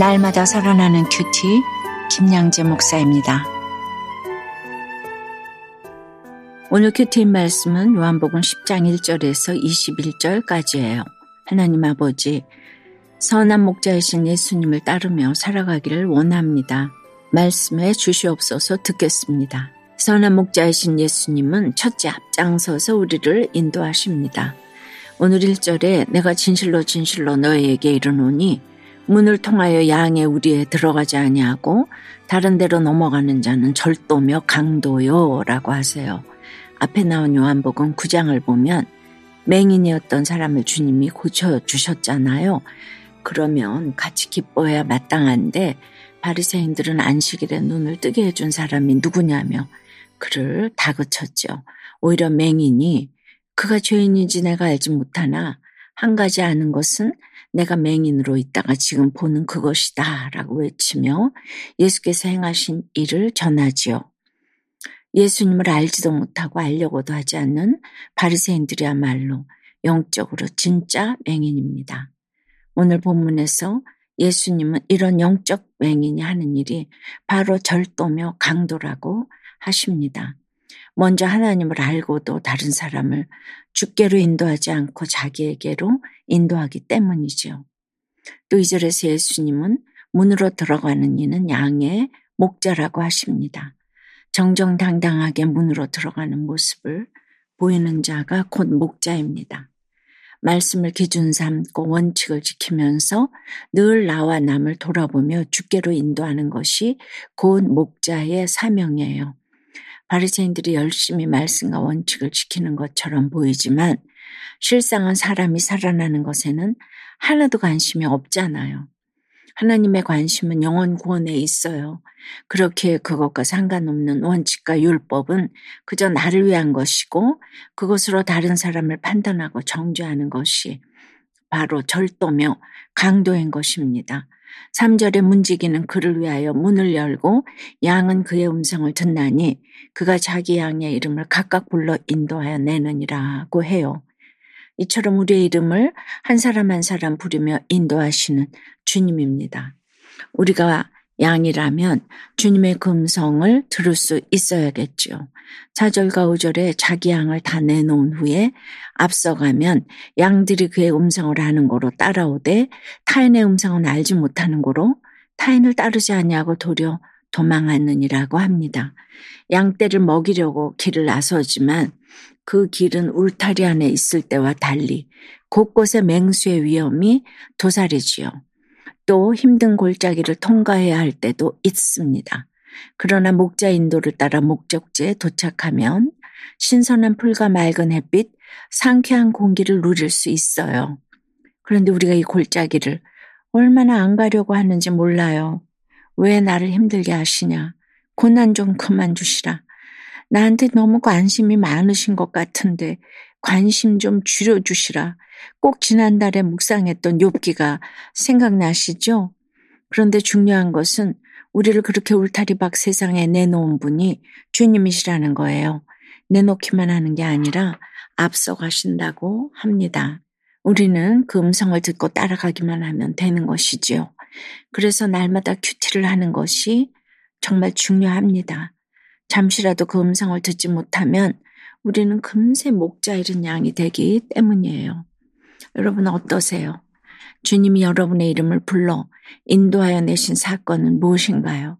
날마다 살아나는 큐티 김양재 목사입니다. 오늘 큐티인 말씀은 요한복음 10장 1절에서 21절까지예요. 하나님 아버지, 선한 목자이신 예수님을 따르며 살아가기를 원합니다. 말씀해 주시옵소서 듣겠습니다. 선한 목자이신 예수님은 첫째 앞장서서 우리를 인도하십니다. 오늘 1절에 내가 진실로 진실로 너희에게 이르노니 문을 통하여 양의 우리에 들어가지 아니하고 다른 데로 넘어가는 자는 절도며 강도요라고 하세요. 앞에 나온 요한복음 9장을 보면 맹인이었던 사람을 주님이 고쳐 주셨잖아요. 그러면 같이 기뻐해야 마땅한데 바리새인들은 안식일에 눈을 뜨게 해준 사람이 누구냐며 그를 다그쳤죠. 오히려 맹인이 그가 죄인인지 내가 알지 못하나 한 가지 아는 것은 내가 맹인으로 있다가 지금 보는 그것이다 라고 외치며 예수께서 행하신 일을 전하지요. 예수님을 알지도 못하고 알려고도 하지 않는 바리새인들이야말로 영적으로 진짜 맹인입니다. 오늘 본문에서 예수님은 이런 영적 맹인이 하는 일이 바로 절도며 강도라고 하십니다. 먼저 하나님을 알고도 다른 사람을 주께로 인도하지 않고 자기에게로 인도하기 때문이죠. 또 이절에서 예수님은 문으로 들어가는 이는 양의 목자라고 하십니다. 정정당당하게 문으로 들어가는 모습을 보이는 자가 곧 목자입니다. 말씀을 기준 삼고 원칙을 지키면서 늘 나와 남을 돌아보며 주께로 인도하는 것이 곧 목자의 사명이에요. 바리새인들이 열심히 말씀과 원칙을 지키는 것처럼 보이지만 실상은 사람이 살아나는 것에는 하나도 관심이 없잖아요. 하나님의 관심은 영원 구원에 있어요. 그렇게 그것과 상관없는 원칙과 율법은 그저 나를 위한 것이고 그것으로 다른 사람을 판단하고 정죄하는 것이 바로 절도며 강도인 것입니다. 3절에 문지기는 그를 위하여 문을 열고 양은 그의 음성을 듣나니 그가 자기 양의 이름을 각각 불러 인도하여 내느니라고 해요. 이처럼 우리의 이름을 한 사람 한 사람 부르며 인도하시는 주님입니다. 우리가 양이라면 주님의 금성을 들을 수 있어야겠죠. 4절과 5절에 자기 양을 다 내놓은 후에 앞서가면 양들이 그의 음성을 아는 거로 따라오되 타인의 음성은 알지 못하는 거로 타인을 따르지 아니하고 도려 도망하느니라고 합니다. 양떼를 먹이려고 길을 나서지만 그 길은 울타리 안에 있을 때와 달리 곳곳에 맹수의 위험이 도사리지요. 또 힘든 골짜기를 통과해야 할 때도 있습니다. 그러나 목자 인도를 따라 목적지에 도착하면 신선한 풀과 맑은 햇빛, 상쾌한 공기를 누릴 수 있어요. 그런데 우리가 이 골짜기를 얼마나 안 가려고 하는지 몰라요. 왜 나를 힘들게 하시냐? 고난 좀 그만 주시라. 나한테 너무 관심이 많으신 것 같은데 관심 좀 줄여주시라. 꼭 지난달에 묵상했던 욥기가 생각나시죠? 그런데 중요한 것은 우리를 그렇게 울타리박 세상에 내놓은 분이 주님이시라는 거예요. 내놓기만 하는 게 아니라 앞서 가신다고 합니다. 우리는 그 음성을 듣고 따라가기만 하면 되는 것이지요. 그래서 날마다 큐티를 하는 것이 정말 중요합니다. 잠시라도 그 음성을 듣지 못하면 우리는 금세 목자 잃은 양이 되기 때문이에요. 여러분 어떠세요? 주님이 여러분의 이름을 불러 인도하여 내신 사건은 무엇인가요?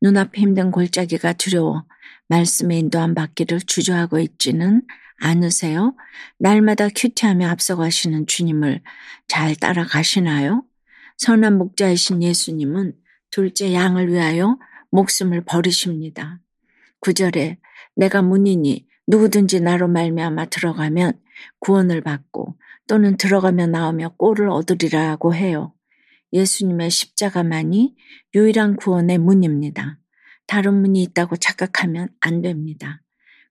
눈앞에 힘든 골짜기가 두려워 말씀의 인도함 받기를 주저하고 있지는 않으세요? 날마다 큐티하며 앞서가시는 주님을 잘 따라가시나요? 선한 목자이신 예수님은 둘째 양을 위하여 목숨을 버리십니다. 구절에 내가 문이니 누구든지 나로 말미암아 들어가면 구원을 받고 또는 들어가며 나오며 꼴을 얻으리라고 해요. 예수님의 십자가만이 유일한 구원의 문입니다. 다른 문이 있다고 착각하면 안 됩니다.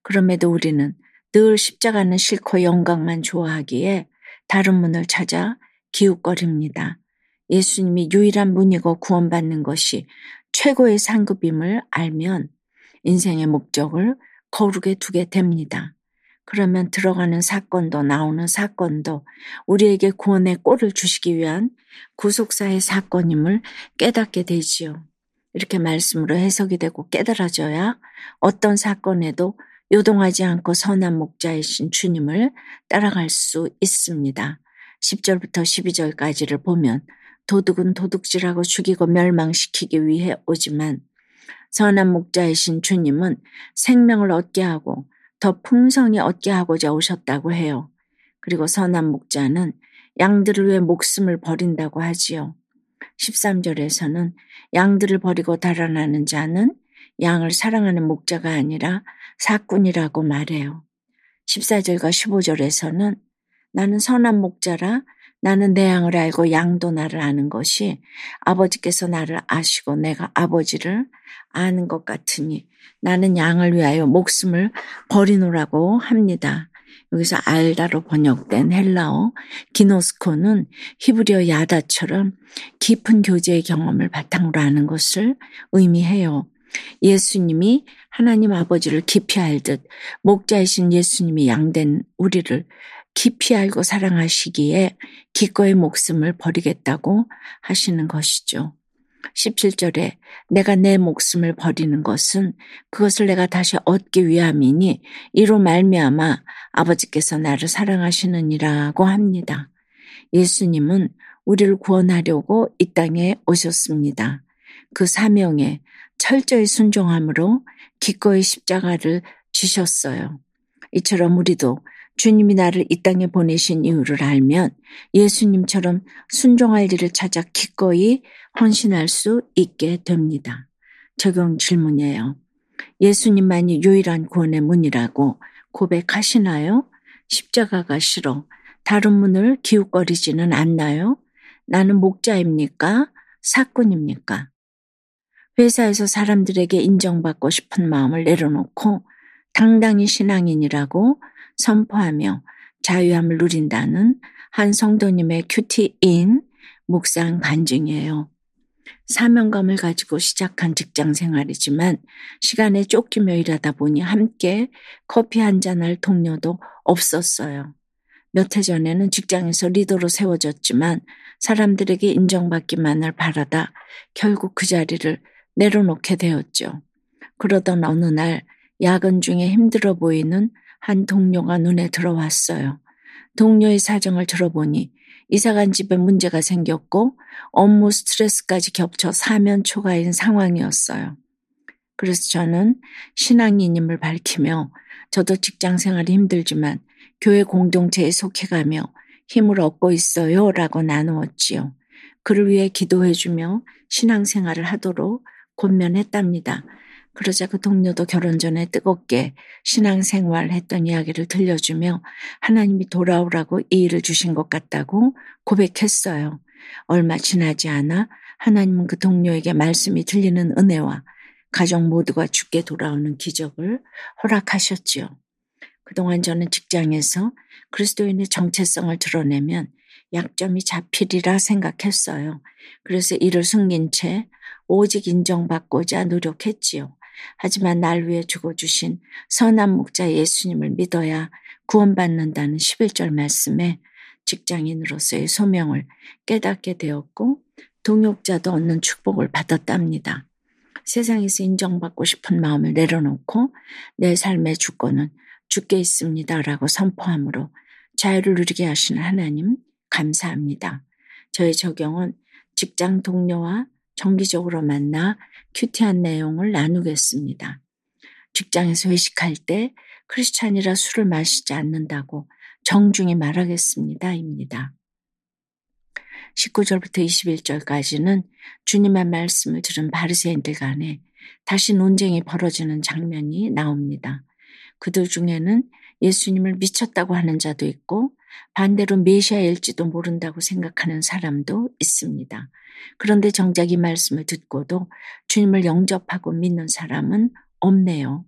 그럼에도 우리는 늘 십자가는 싫고 영광만 좋아하기에 다른 문을 찾아 기웃거립니다. 예수님이 유일한 문이고 구원받는 것이 최고의 상급임을 알면 인생의 목적을 거룩에 두게 됩니다. 그러면 들어가는 사건도 나오는 사건도 우리에게 구원의 꼴을 주시기 위한 구속사의 사건임을 깨닫게 되지요. 이렇게 말씀으로 해석이 되고 깨달아져야 어떤 사건에도 요동하지 않고 선한 목자이신 주님을 따라갈 수 있습니다. 10절부터 12절까지를 보면 도둑은 도둑질하고 죽이고 멸망시키기 위해 오지만 선한 목자이신 주님은 생명을 얻게 하고 더 풍성히 얻게 하고자 오셨다고 해요. 그리고 선한 목자는 양들을 위해 목숨을 버린다고 하지요. 13절에서는 양들을 버리고 달아나는 자는 양을 사랑하는 목자가 아니라 사꾼이라고 말해요. 14절과 15절에서는 나는 선한 목자라 나는 내 양을 알고 양도 나를 아는 것이 아버지께서 나를 아시고 내가 아버지를 아는 것 같으니 나는 양을 위하여 목숨을 버리노라고 합니다. 여기서 알다로 번역된 헬라어 기노스코는 히브리어 야다처럼 깊은 교제의 경험을 바탕으로 하는 것을 의미해요. 예수님이 하나님 아버지를 깊이 알듯 목자이신 예수님이 양된 우리를 깊이 알고 사랑하시기에 기꺼이 목숨을 버리겠다고 하시는 것이죠. 17절에 내가 내 목숨을 버리는 것은 그것을 내가 다시 얻기 위함이니 이로 말미암아 아버지께서 나를 사랑하시느니라고 합니다. 예수님은 우리를 구원하려고 이 땅에 오셨습니다. 그 사명에 철저히 순종함으로 기꺼이 십자가를 지셨어요. 이처럼 우리도 주님이 나를 이 땅에 보내신 이유를 알면 예수님처럼 순종할 일을 찾아 기꺼이 헌신할 수 있게 됩니다. 적용 질문이에요. 예수님만이 유일한 구원의 문이라고 고백하시나요? 십자가가 싫어 다른 문을 기웃거리지는 않나요? 나는 목자입니까? 사꾼입니까? 회사에서 사람들에게 인정받고 싶은 마음을 내려놓고 당당히 신앙인이라고 선포하며 자유함을 누린다는 한 성도님의 큐티인 묵상 간증이에요. 사명감을 가지고 시작한 직장 생활이지만 시간에 쫓기며 일하다 보니 함께 커피 한 잔 할 동료도 없었어요. 몇 해 전에는 직장에서 리더로 세워졌지만 사람들에게 인정받기만을 바라다 결국 그 자리를 내려놓게 되었죠. 그러던 어느 날 야근 중에 힘들어 보이는 한 동료가 눈에 들어왔어요. 동료의 사정을 들어보니 이사간 집에 문제가 생겼고 업무 스트레스까지 겹쳐 사면 초과인 상황이었어요. 그래서 저는 신앙인임을 밝히며 저도 직장 생활이 힘들지만 교회 공동체에 속해가며 힘을 얻고 있어요 라고 나누었지요. 그를 위해 기도해주며 신앙생활을 하도록 권면했답니다. 그러자 그 동료도 결혼 전에 뜨겁게 신앙생활 했던 이야기를 들려주며 하나님이 돌아오라고 이 일을 주신 것 같다고 고백했어요. 얼마 지나지 않아 하나님은 그 동료에게 말씀이 들리는 은혜와 가족 모두가 죽게 돌아오는 기적을 허락하셨지요. 그동안 저는 직장에서 그리스도인의 정체성을 드러내면 약점이 잡히리라 생각했어요. 그래서 이를 숨긴 채 오직 인정받고자 노력했지요. 하지만 날 위해 죽어주신 선한 목자 예수님을 믿어야 구원받는다는 11절 말씀에 직장인으로서의 소명을 깨닫게 되었고 동역자도 얻는 축복을 받았답니다. 세상에서 인정받고 싶은 마음을 내려놓고 내 삶의 주권은 주께 있습니다 라고 선포함으로 자유를 누리게 하시는 하나님 감사합니다. 저의 적용은 직장 동료와 정기적으로 만나 큐티한 내용을 나누겠습니다. 직장에서 회식할 때 크리스찬이라 술을 마시지 않는다고 정중히 말하겠습니다. 입니다. 19절부터 21절까지는 주님의 말씀을 들은 바리새인들 간에 다시 논쟁이 벌어지는 장면이 나옵니다. 그들 중에는 예수님을 미쳤다고 하는 자도 있고 반대로 메시아일지도 모른다고 생각하는 사람도 있습니다. 그런데 정작 이 말씀을 듣고도 주님을 영접하고 믿는 사람은 없네요.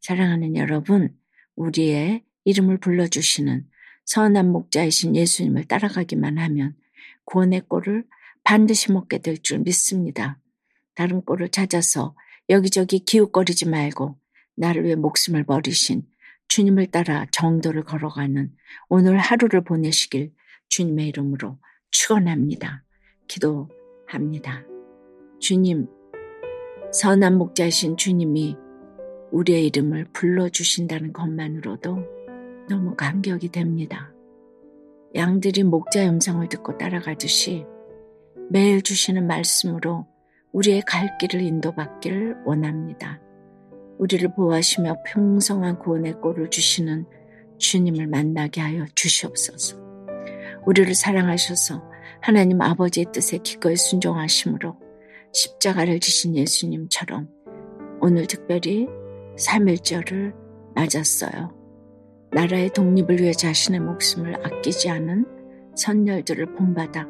사랑하는 여러분, 우리의 이름을 불러주시는 선한 목자이신 예수님을 따라가기만 하면 구원의 꼴을 반드시 먹게 될 줄 믿습니다. 다른 꼴을 찾아서 여기저기 기웃거리지 말고 나를 위해 목숨을 버리신 주님을 따라 정도를 걸어가는 오늘 하루를 보내시길 주님의 이름으로 축원합니다. 기도합니다. 주님, 선한 목자이신 주님이 우리의 이름을 불러주신다는 것만으로도 너무 감격이 됩니다. 양들이 목자의 음성을 듣고 따라가듯이 매일 주시는 말씀으로 우리의 갈 길을 인도받기를 원합니다. 우리를 보호하시며 평성한 구원의 꼴을 주시는 주님을 만나게 하여 주시옵소서. 우리를 사랑하셔서 하나님 아버지의 뜻에 기꺼이 순종하심으로 십자가를 지신 예수님처럼 오늘 특별히 3일절을 맞았어요. 나라의 독립을 위해 자신의 목숨을 아끼지 않은 선열들을 본받아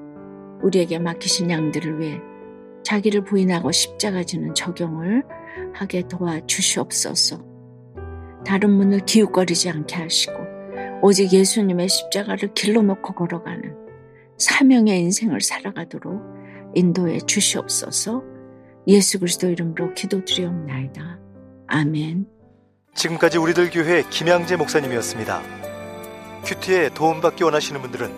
우리에게 맡기신 양들을 위해 자기를 부인하고 십자가 지는 적용을 하게 도와 주시옵소서. 다른 문을 기웃거리지 않게 하시고 오직 예수님의 십자가를 길로 놓고 걸어가는 사명의 인생을 살아가도록 인도해 주시옵소서. 예수 그리스도 이름으로 기도드리옵나이다. 아멘. 지금까지 우리들 교회 김양재 목사님이었습니다. 큐티에 도움받기 원하시는 분들은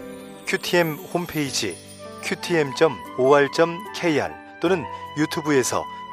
큐티엠 홈페이지 qtm.or.kr 또는 유튜브에서